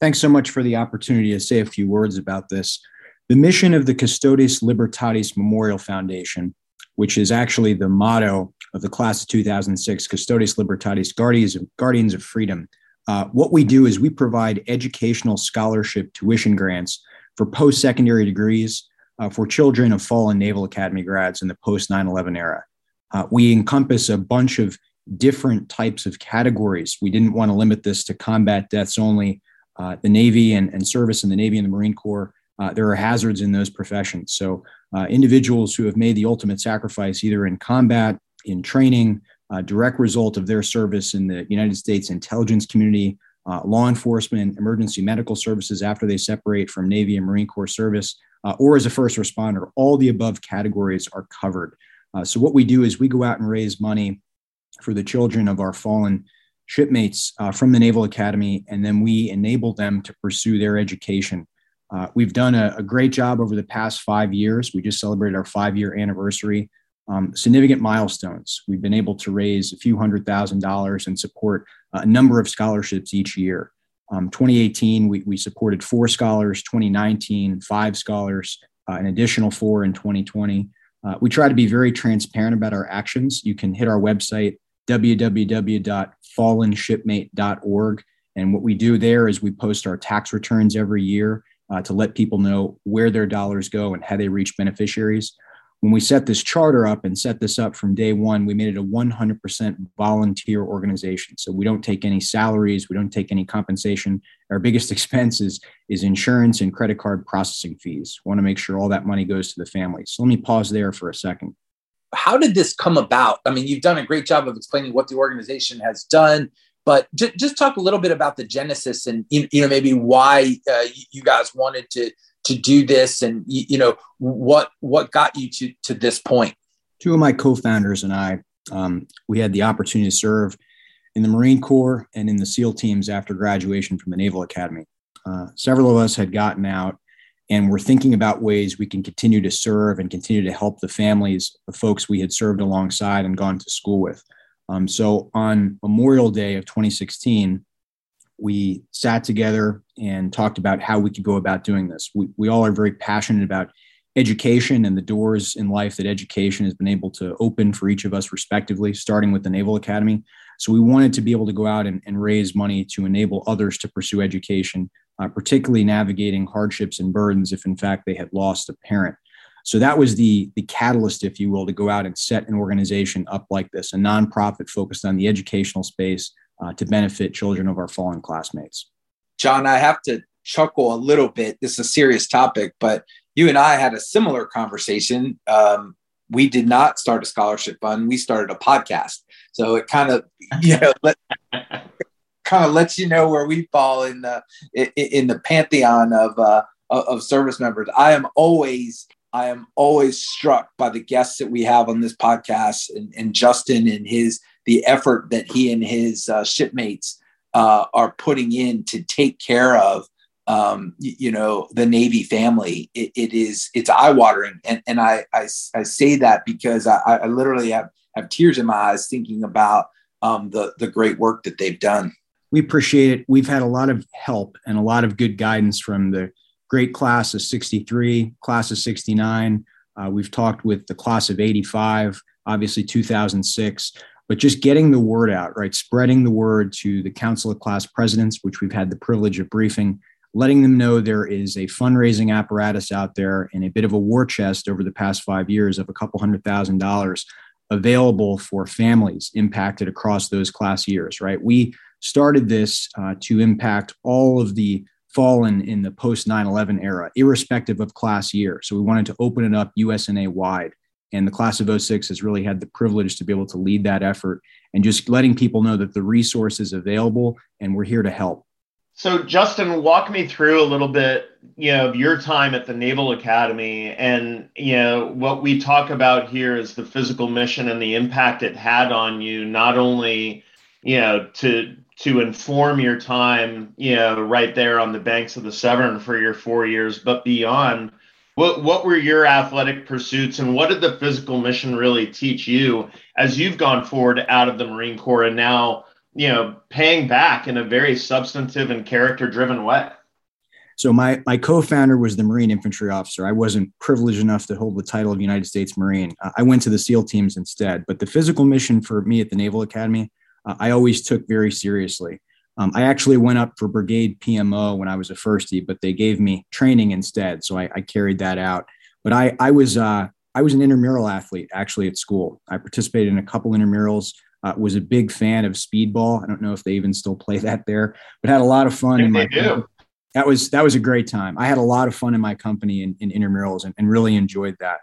Thanks so much for the opportunity to say a few words about this. The mission of the Custodes Libertatis Memorial Foundation, which is actually the motto of the class of 2006, Custodes Libertatis, Guardians of, Guardians of Freedom. Uh, what we do is we provide educational scholarship tuition grants for post secondary degrees uh, for children of fallen Naval Academy grads in the post 9 11 era. Uh, we encompass a bunch of different types of categories. We didn't want to limit this to combat deaths only. Uh, the Navy and, and service in the Navy and the Marine Corps, uh, there are hazards in those professions. So, uh, individuals who have made the ultimate sacrifice, either in combat, in training, uh, direct result of their service in the United States intelligence community, uh, law enforcement, emergency medical services after they separate from Navy and Marine Corps service, uh, or as a first responder, all the above categories are covered. so, what we do is we go out and raise money for the children of our fallen shipmates uh, from the Naval Academy, and then we enable them to pursue their education. Uh, we've done a, a, great job over the past five years. We just celebrated our five year anniversary. Um, significant milestones. We've been able to raise a few hundred thousand dollars and support a number of scholarships each year. Um, 2018, we, we supported four scholars, 2019, five scholars, uh, an additional four in 2020. Uh, we try to be very transparent about our actions. You can hit our website, www.fallenshipmate.org. And what we do there is we post our tax returns every year uh, to let people know where their dollars go and how they reach beneficiaries. When we set this charter up and set this up from day one, we made it a 100% volunteer organization. So we don't take any salaries, we don't take any compensation. Our biggest expense is, is insurance and credit card processing fees. We want to make sure all that money goes to the family. So let me pause there for a second. How did this come about? I mean, you've done a great job of explaining what the organization has done but j- just talk a little bit about the genesis and you, know maybe why uh, you guys wanted to to do this and you, know what what got you to to this point two of my co-founders and i um, we had the opportunity to serve in the marine corps and in the seal teams after graduation from the naval academy uh, several of us had gotten out and we're thinking about ways we can continue to serve and continue to help the families of folks we had served alongside and gone to school with um, so on Memorial Day of 2016, we sat together and talked about how we could go about doing this. We, we all are very passionate about education and the doors in life that education has been able to open for each of us respectively, starting with the Naval Academy. So we wanted to be able to go out and, and raise money to enable others to pursue education, uh, particularly navigating hardships and burdens if in fact they had lost a parent. So that was the the catalyst, if you will, to go out and set an organization up like this, a nonprofit focused on the educational space uh, to benefit children of our fallen classmates. John, I have to chuckle a little bit. This is a serious topic, but you and I had a similar conversation. Um, we did not start a scholarship fund. We started a podcast. So it kind of, you know, let, kind of lets you know where we fall in the in the pantheon of uh, of service members. I am always I am always struck by the guests that we have on this podcast and, and Justin and his the effort that he and his uh, shipmates uh, are putting in to take care of um, you, know the Navy family. it, it is it's eye watering, and and I, I, I say that because I, I literally have have tears in my eyes thinking about um, the the great work that they've done. We appreciate it. We've had a lot of help and a lot of good guidance from the great class of 63, class of 69. Uh, we've talked with the class of 85, obviously 2006, but just getting the word out, right? Spreading the word to the Council of Class Presidents, which we've had the privilege of briefing, letting them know there is a fundraising apparatus out there and a bit of a war chest over the past five years of a couple hundred thousand dollars available for families impacted across those class years, right? We started this uh, to impact all of the fallen in the post 9 11 era, irrespective of class year. So we wanted to open it up USNA wide. And the class of 06 has really had the privilege to be able to lead that effort and just letting people know that the resource is available and we're here to help. So, Justin, walk me through a little bit, you know, of your time at the Naval Academy, and you know what we talk about here is the physical mission and the impact it had on you, not only, you know, to to inform your time, you know, right there on the banks of the Severn for your four years, but beyond. What what were your athletic pursuits and what did the physical mission really teach you as you've gone forward out of the Marine Corps and now, you know, paying back in a very substantive and character driven way? So my my co-founder was the Marine infantry officer. I wasn't privileged enough to hold the title of United States Marine. I went to the SEAL teams instead. But the physical mission for me at the Naval Academy uh, I always took very seriously. Um, I actually went up for brigade PMO when I was a firstie, but they gave me training instead, so I, I carried that out. But I, I was uh, I was an intramural athlete actually at school. I participated in a couple intramurals. Uh, was a big fan of speedball. I don't know if they even still play that there, but had a lot of fun in my. Do. That was that was a great time. I had a lot of fun in my company in, in intramurals and, and really enjoyed that.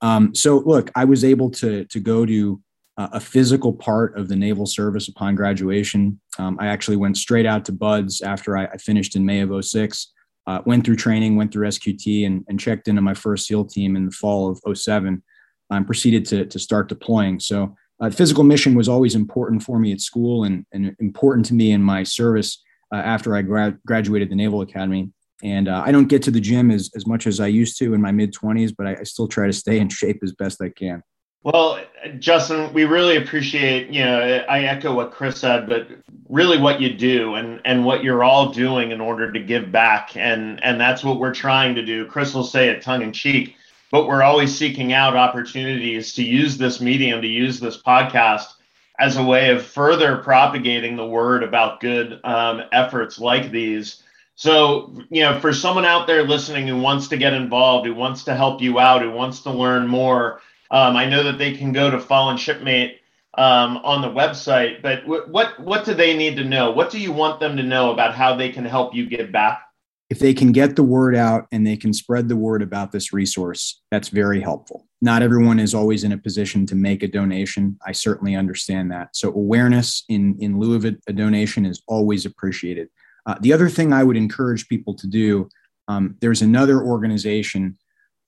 Um, so look, I was able to to go to uh, a physical part of the naval service upon graduation. Um, I actually went straight out to BUD/S after I, I finished in May of 06. Uh, went through training, went through SQT, and, and, checked into my first SEAL team in the fall of 07. and proceeded to, to start deploying. So, uh, physical mission was always important for me at school and, and important to me in my service uh, after I gra- graduated the Naval Academy. And uh, I don't get to the gym as, as much as I used to in my mid 20s, but I, I still try to stay in shape as best I can. Well, Justin, we really appreciate, you know, I echo what Chris said, but really what you do and, and what you're all doing in order to give back. And, and that's what we're trying to do. Chris will say it tongue in cheek, but we're always seeking out opportunities to use this medium, to use this podcast as a way of further propagating the word about good um, efforts like these. So, you know, for someone out there listening who wants to get involved, who wants to help you out, who wants to learn more, um, I know that they can go to Fallen Shipmate um, on the website, but w- what what do they need to know? What do you want them to know about how they can help you give back? If they can get the word out and they can spread the word about this resource, that's very helpful. Not everyone is always in a position to make a donation. I certainly understand that. So awareness in in lieu of a, a donation is always appreciated. Uh, the other thing I would encourage people to do, um, there's another organization,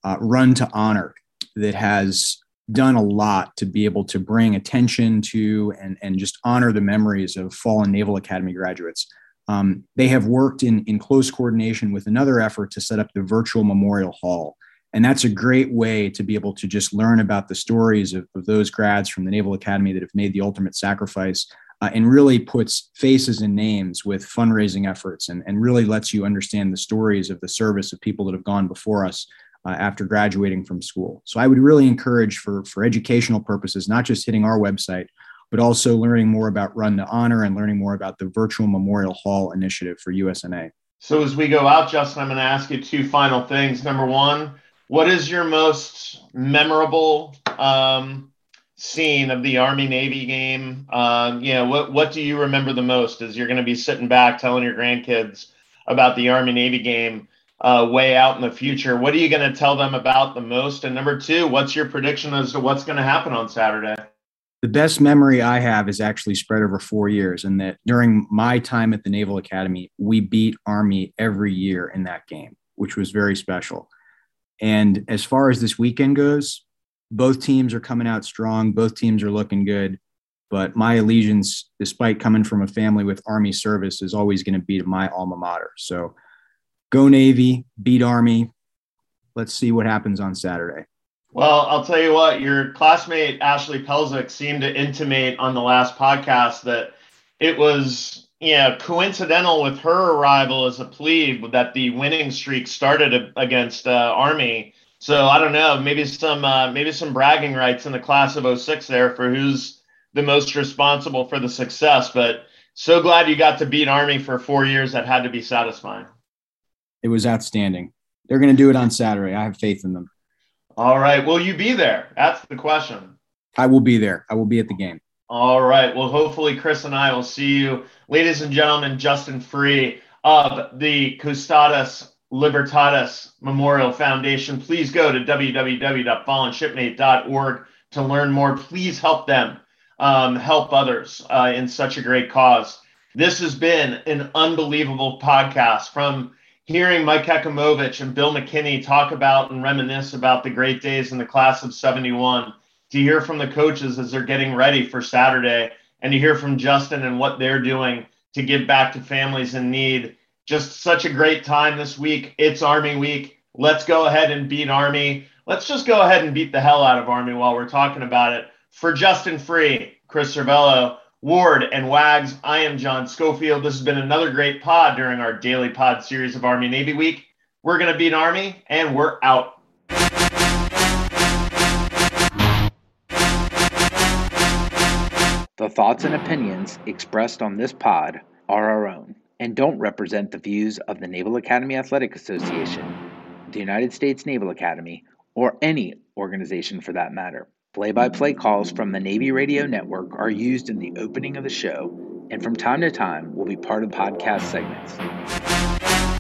uh, Run to Honor, that has done a lot to be able to bring attention to and, and just honor the memories of fallen Naval Academy graduates. Um, they have worked in, in close coordination with another effort to set up the virtual memorial hall. And that's a great way to be able to just learn about the stories of, of those grads from the Naval Academy that have made the ultimate sacrifice uh, and really puts faces and names with fundraising efforts and, and really lets you understand the stories of the service of people that have gone before us uh, after graduating from school. So I would really encourage for, for educational purposes, not just hitting our website, but also learning more about Run to Honor and learning more about the Virtual Memorial Hall initiative for USNA. So as we go out, Justin, I'm going to ask you two final things. Number one, what is your most memorable um, scene of the Army Navy game? Um, you know, what what do you remember the most? As you're going to be sitting back telling your grandkids about the Army Navy game uh, way out in the future. What are you going to tell them about the most? And number two, what's your prediction as to what's going to happen on Saturday? The best memory I have is actually spread over four years, and that during my time at the Naval Academy, we beat Army every year in that game, which was very special. And as far as this weekend goes, both teams are coming out strong. Both teams are looking good. But my allegiance, despite coming from a family with Army service, is always going to be to my alma mater. So go Navy, beat Army. Let's see what happens on Saturday. Well, I'll tell you what, your classmate Ashley Pelzick seemed to intimate on the last podcast that it was, yeah, coincidental with her arrival as a plebe that the winning streak started against uh, Army. So I don't know, maybe some uh, maybe some bragging rights in the class of 06 there for who's the most responsible for the success. But so glad you got to beat Army for four years. That had to be satisfying. It was outstanding. They're going to do it on Saturday. I have faith in them. All right. Will you be there? That's the question. I will be there. I will be at the game. All right. Well, hopefully, Chris and I will see you. Ladies and gentlemen, Justin Free of the Custodes Libertatis Memorial Foundation. Please go to www.fallenshipmate.org to learn more. Please help them um, help others uh, in such a great cause. This has been an unbelievable podcast from hearing Mike Hekimovich and Bill McKinney talk about and reminisce about the great days in the class of 71, to hear from the coaches as they're getting ready for Saturday, and to hear from Justin and what they're doing to give back to families in need. Just such a great time this week. It's Army Week. Let's go ahead and beat Army. Let's just go ahead and beat the hell out of Army while we're talking about it. For Justin Free, Chris Cervello, Ward and Wags. I am John Schofield. This has been another great pod during our daily pod series of Army Navy Week. We're going to beat Army, and we're out. The thoughts and opinions expressed on this pod are our own and don't represent the views of the Naval Academy Athletic Association, the United States Naval Academy, or any organization for that matter. Play by play calls from the Navy Radio Network are used in the opening of the show and from time to time will be part of podcast segments.